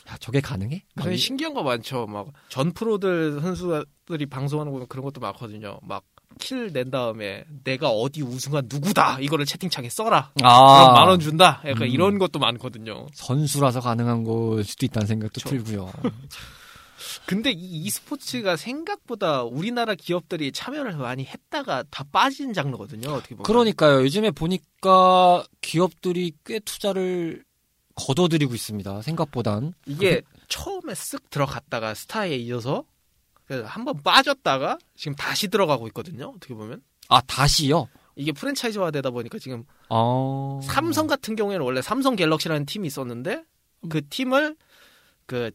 야 저게 가능해? 이- 신기한 거 많죠. 막 전 프로들 선수들이 방송하는 거 그런 것도 많거든요. 막 kill 낸 다음에 내가 어디 우승한 누구다 이거를 채팅창에 써라. 아, 그럼 만원 준다. 약간 음. 이런 것도 많거든요. 선수라서 가능한 걸 수도 있다는 생각도 그쵸. 들고요. 근데 이 e스포츠가 생각보다 우리나라 기업들이 참여를 많이 했다가 다 빠진 장르거든요. 어떻게 보면. 그러니까요. 요즘에 보니까 기업들이 꽤 투자를 걷어들이고 있습니다. 생각보단. 이게 처음에 쓱 들어갔다가 스타에 이어서 한번 빠졌다가 지금 다시 들어가고 있거든요. 어떻게 보면 아 다시요? 이게 프랜차이즈화 되다 보니까 지금 아 삼성 같은 경우에는 원래 삼성 갤럭시라는 팀이 있었는데 그 팀을 그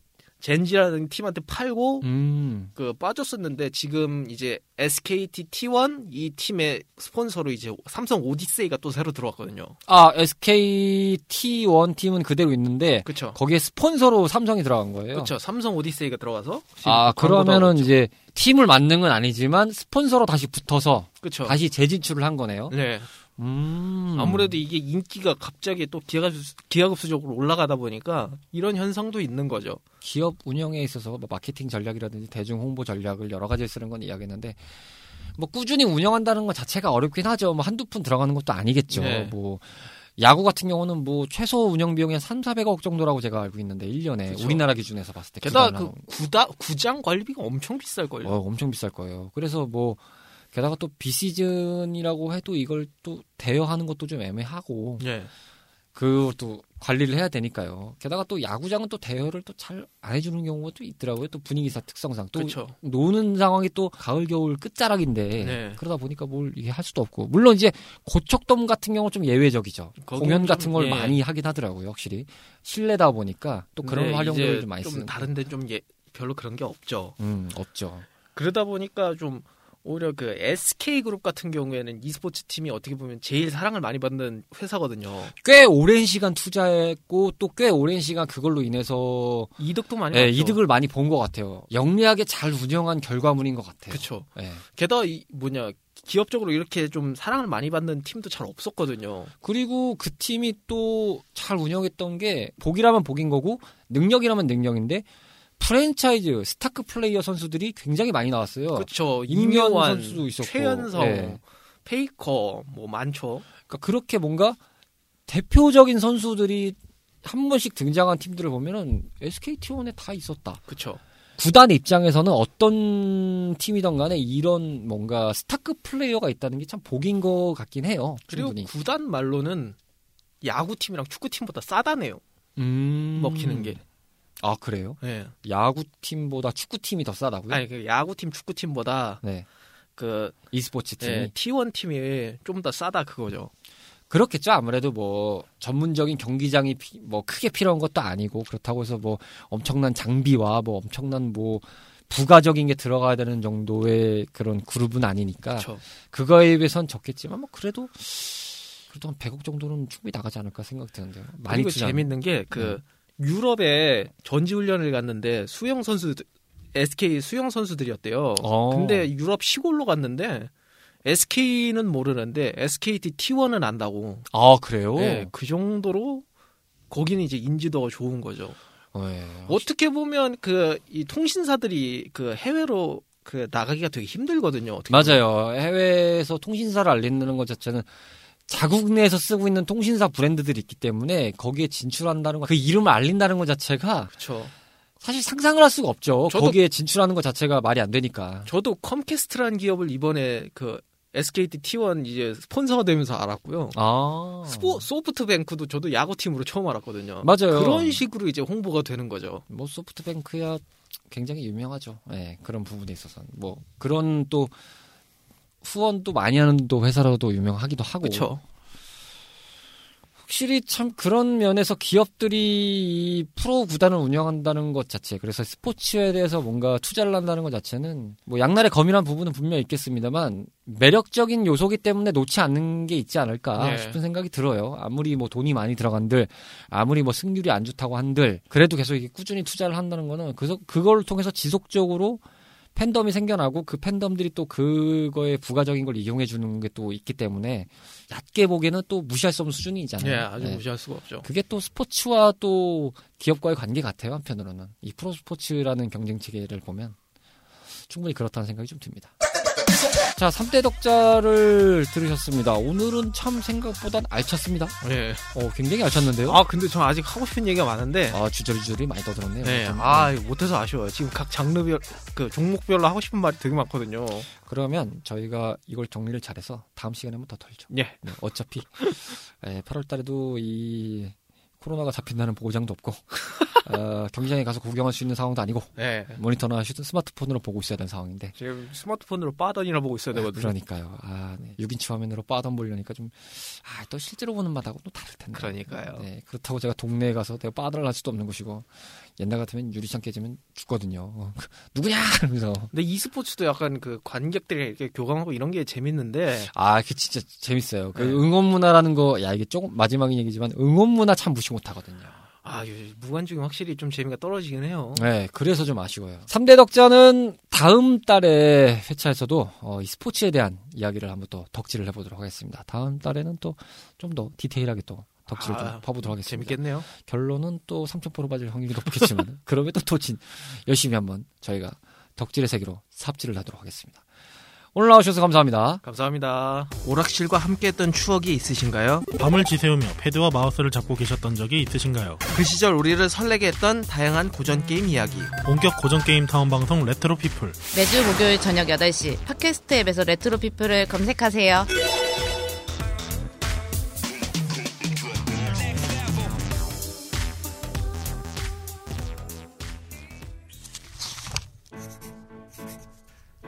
젠지라는 팀한테 팔고 음. 그 빠졌었는데 지금 이제 SKT T1 이 팀의 스폰서로 이제 삼성 오디세이가 또 새로 들어왔거든요. 아 SKT1 팀은 그대로 있는데 그렇죠. 거기에 스폰서로 삼성이 들어간 거예요. 그렇죠. 삼성 오디세이가 들어가서 지금 아 그러면은 이제 팀을 만든 건 아니지만 스폰서로 다시 붙어서 그렇죠. 다시 재진출을 한 거네요. 네. 음. 아무래도 이게 인기가 갑자기 또 기하급수, 기하급수적으로 올라가다 보니까 이런 현상도 있는 거죠. 기업 운영에 있어서 뭐 마케팅 전략이라든지 대중 홍보 전략을 여러 가지 쓰는 건 이야기했는데 뭐 꾸준히 운영한다는 것 자체가 어렵긴 하죠. 뭐 한두 푼 들어가는 것도 아니겠죠. 네. 뭐 야구 같은 경우는 뭐 최소 운영 비용이 한 3, 400억 정도라고 제가 알고 있는데 1년에 그쵸. 우리나라 기준에서 봤을 때 게다가. 그 구다, 구장 관리비가 엄청 비쌀걸요. 어, 엄청 비쌀 거예요. 그래서 뭐 게다가 또 비시즌이라고 해도 이걸 또 대여하는 것도 좀 애매하고 네. 그것도 관리를 해야 되니까요. 게다가 또 야구장은 또 대여를 또 잘 안 해주는 경우가 또 있더라고요. 또 분위기사 특성상 또 그렇죠. 노는 상황이 또 가을 겨울 끝자락인데 네. 그러다 보니까 뭘 이게 할 수도 없고 물론 이제 고척돔 같은 경우 좀 예외적이죠. 공연 같은 걸 예. 많이 하긴 하더라고요. 확실히 실내다 보니까 또 그런 근데 활용도를 좀 많이 쓰는. 다른데 좀 예, 별로 그런 게 없죠. 음, 없죠. 그러다 보니까 좀 오히려 그 SK 그룹 같은 경우에는 e스포츠 팀이 어떻게 보면 제일 사랑을 많이 받는 회사거든요. 꽤 오랜 시간 투자했고 또 꽤 오랜 시간 그걸로 인해서 이득도 많이 예, 받죠. 이득을 많이 본 것 같아요. 영리하게 잘 운영한 결과물인 것 같아요. 그렇죠. 예. 게다가 이 뭐냐 기업적으로 이렇게 좀 사랑을 많이 받는 팀도 잘 없었거든요. 그리고 그 팀이 또 잘 운영했던 게 복이라면 복인 거고 능력이라면 능력인데 프랜차이즈 스타 플레이어 선수들이 굉장히 많이 나왔어요. 그렇죠. 임요환 선수도 있었고. 최연성, 네. 페이커 뭐 많죠. 그러니까 그렇게 뭔가 대표적인 선수들이 한 번씩 등장한 팀들을 보면은 SKT1에 다 있었다. 그렇죠. 구단 입장에서는 어떤 팀이든 간에 이런 뭔가 스타 플레이어가 있다는 게 참 복인 것 같긴 해요. 그리고 충분히. 구단 말로는 야구팀이랑 축구팀보다 싸다네요. 음... 먹히는 게. 아 그래요? 네. 야구팀보다 축구팀이 더 싸다고요? 아니 그 야구팀, 축구팀보다 네. 그 e스포츠 팀이 네, T1 팀이 좀 더 싸다 그거죠. 그렇겠죠. 아무래도 뭐 전문적인 경기장이 피- 뭐 크게 필요한 것도 아니고 그렇다고 해서 뭐 엄청난 장비와 뭐 엄청난 뭐 부가적인 게 들어가야 되는 정도의 그런 그룹은 아니니까 그렇죠. 그거에 비해선 적겠지만 뭐 그래도 그래도 한 100억 정도는 충분히 나가지 않을까 생각 드는데요. 많이 그리고. 재밌는 게그 유럽에 전지 훈련을 갔는데 수영 선수 SK 수영 선수들이었대요. 어. 근데 유럽 시골로 갔는데 SK는 모르는데 SKT T1은 안다고. 아 그래요? 네, 그 정도로 거기는 이제 인지도가 좋은 거죠. 네. 어떻게 보면 그 이 통신사들이 그 해외로 그 나가기가 되게 힘들거든요. 맞아요. 해외에서 통신사를 알린다는 것 자체는 자국 내에서 쓰고 있는 통신사 브랜드들이 있기 때문에 거기에 진출한다는 것, 그 이름을 알린다는 것 자체가 그렇죠. 사실 상상을 할 수가 없죠. 저도- 거기에 진출하는 것 자체가 말이 안 되니까. 저도 컴캐스트라는 기업을 이번에 그 SKT T1 이제 스폰서가 되면서 알았고요. 아. 스포 소프트뱅크도 저도 야구팀으로 처음 알았거든요. 맞아요. 그런 식으로 이제 홍보가 되는 거죠. 뭐 소프트뱅크야 굉장히 유명하죠. 예, 그런 부분에 있어서. 뭐 그런 또 후원도 많이 하는 또 회사로도 유명하기도 하고. 그렇죠. 확실히 참 그런 면에서 기업들이 이 프로 구단을 운영한다는 것 자체, 그래서 스포츠에 대해서 뭔가 투자를 한다는 것 자체는 뭐 양날의 검이란 부분은 분명히 있겠습니다만 매력적인 요소기 때문에 놓지 않는 게 있지 않을까 네. 싶은 생각이 들어요. 아무리 뭐 돈이 많이 들어간들, 아무리 뭐 승률이 안 좋다고 한들, 그래도 계속 이게 꾸준히 투자를 한다는 거는 그래서 그걸 통해서 지속적으로 팬덤이 생겨나고 그 팬덤들이 또 그거에 부가적인 걸 이용해 주는 게 또 있기 때문에 얕게 보기에는 또 무시할 수 없는 수준이잖아요. 예, 아주 네. 무시할 수가 없죠. 그게 또 스포츠와 또 기업과의 관계 같아요 한편으로는 이 프로 스포츠라는 경쟁 체계를 보면 충분히 그렇다는 생각이 좀 듭니다. 자 3대 덕자를 들으셨습니다. 오늘은 참 생각보단 알찼습니다. 예. 어, 굉장히 알찼는데요. 아 근데 저 아직 하고 싶은 얘기가 많은데. 아 주저리주저리 많이 떠들었네요. 네. 좀. 아 못해서 아쉬워요. 지금 각 장르별 그 종목별로 하고 싶은 말이 되게 많거든요. 그러면 저희가 이걸 정리를 잘해서 다음 시간에 한번 더 털죠. 예. 네, 어차피 8월 달에도 이 코로나가 잡힌다는 보장도 없고 어, 경기장에 가서 구경할 수 있는 상황도 아니고 네. 모니터나 스마트폰으로 보고 있어야 되는 상황인데 지금 스마트폰으로 빠던이나 보고 있어야 되거든요. 그러니까요. 아, 네. 6인치 화면으로 빠던 보려니까 좀, 아, 또 실제로 보는 맛하고 또 다를 텐데. 그러니까요. 네, 그렇다고 제가 동네에 가서 내가 빠던을 할 수도 없는 곳이고, 옛날 같으면 유리창 깨지면 죽거든요. 어, 누구냐! 이러면서. 근데 e스포츠도 약간 그 관객들이 이렇게 교감하고 이런 게 재밌는데 아, 그 진짜 재밌어요. 그 네. 응원 문화라는 거, 야, 이게 조금 마지막 얘기지만, 응원 문화 참 무시 못 하거든요. 아이 무관중이 확실히 좀 재미가 떨어지긴 해요. 네, 그래서 좀 아쉬워요. 3대 덕자는 다음 달에 회차에서도 어, 이 스포츠에 대한 이야기를 한번 또 덕질을 해보도록 하겠습니다. 다음 달에는 또 좀 더 디테일하게 또 덕질을 아, 좀 퍼보도록 하겠습니다. 재밌겠네요. 결론은 또 3,000% 빠질 확률이 높겠지만 그럼에도 또 진, 열심히 한번 저희가 덕질의 세계로 삽질을 하도록 하겠습니다. 오늘 나와주셔서 감사합니다. 감사합니다. 오락실과 함께했던 추억이 있으신가요? 밤을 지새우며 패드와 마우스를 잡고 계셨던 적이 있으신가요? 그 시절 우리를 설레게 했던 다양한 고전 게임 이야기. 본격 고전 게임 타운 방송 레트로 피플 매주 목요일 저녁 8시 팟캐스트 앱에서 레트로 피플을 검색하세요.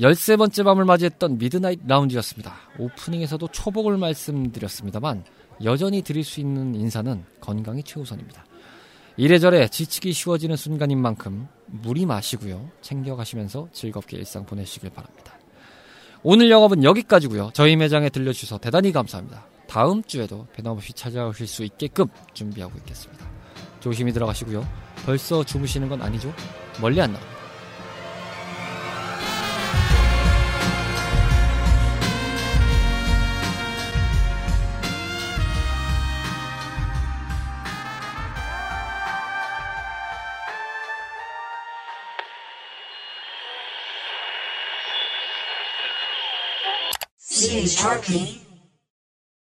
열세 번째 밤을 맞이했던 미드나잇 라운지였습니다. 오프닝에서도 초복을 말씀드렸습니다만 여전히 드릴 수 있는 인사는 건강이 최우선입니다. 이래저래 지치기 쉬워지는 순간인 만큼 무리 마시고요. 챙겨가시면서 즐겁게 일상 보내시길 바랍니다. 오늘 영업은 여기까지고요. 저희 매장에 들려주셔서 대단히 감사합니다. 다음 주에도 변함없이 찾아오실 수 있게끔 준비하고 있겠습니다. 조심히 들어가시고요. 벌써 주무시는 건 아니죠? 멀리 안 나옵니다. Sharky.